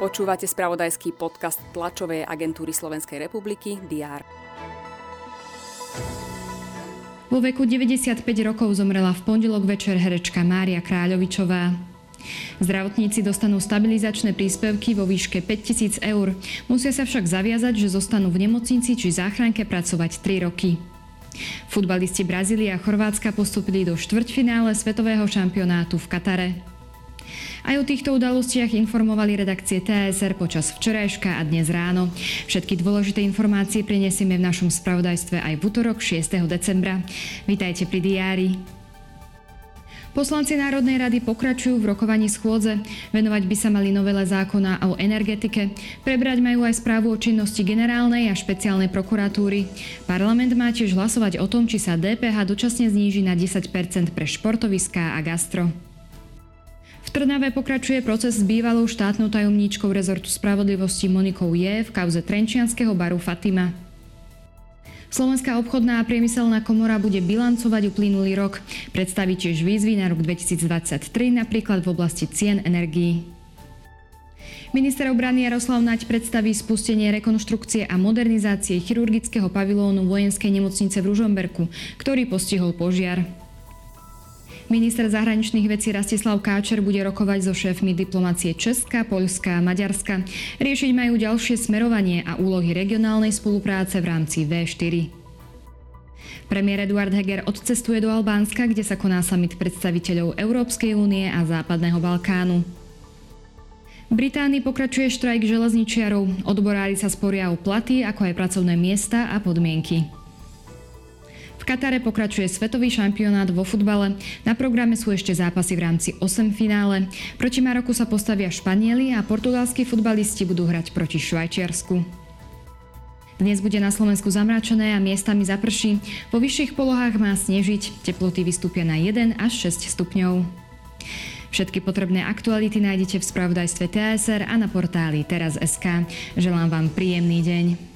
Počúvate spravodajský podcast tlačovej agentúry Slovenskej republiky DR. Vo veku 95 rokov zomrela v pondelok večer herečka Mária Kráľovičová. Zdravotníci dostanú stabilizačné príspevky vo výške 5000 eur. Musia sa však zaviazať, že zostanú v nemocnici či záchranke pracovať 3 roky. Futbalisti Brazília a Chorvátska postupili do štvrťfinále svetového šampionátu v Katare. Aj o týchto udalostiach informovali redakcie TSR počas včerajška a dnes ráno. Všetky dôležité informácie prinesieme v našom spravodajstve aj v útorok 6. decembra. Vítajte pri diári. Poslanci Národnej rady pokračujú v rokovaní schôdze. Venovať by sa mali novele zákona o energetike. Prebrať majú aj správu o činnosti generálnej a špeciálnej prokuratúry. Parlament má tiež hlasovať o tom, či sa DPH dočasne zníži na 10% pre športoviská a gastro. V Trnave pokračuje proces s bývalou štátnou tajomníčkou rezortu spravodlivosti Monikou Je v kauze Trenčianského baru Fatima. Slovenská obchodná a priemyselná komora bude bilancovať uplynulý rok. Predstaví tiež výzvy na rok 2023, napríklad v oblasti cien energií. Minister obrany Jaroslav Naď predstaví spustenie rekonštrukcie a modernizácie chirurgického pavilónu vojenskej nemocnice v Ružomberku, ktorý postihol požiar. Minister zahraničných vecí Rastislav Káčer bude rokovať so šéfmi diplomácie Česka, Poľska a Maďarska. Riešiť majú ďalšie smerovanie a úlohy regionálnej spolupráce v rámci V4. Premiér Eduard Heger odcestuje do Albánska, kde sa koná summit predstaviteľov Európskej únie a Západného Balkánu. Británii pokračuje štrajk železničiarov. Odborári sa sporia o platy, ako aj pracovné miesta a podmienky. Katare pokračuje svetový šampionát vo futbale. Na programe sú ešte zápasy v rámci 8 finále. Proti Maroku sa postavia Španieli a portugalskí futbalisti budú hrať proti Švajčiarsku. Dnes bude na Slovensku zamračené a miestami zaprší. Vo vyšších polohách má snežiť. Teploty vystúpia na 1 až 6 stupňov. Všetky potrebné aktuality nájdete v spravodajstve TSR a na portáli teraz.sk. Želám vám príjemný deň.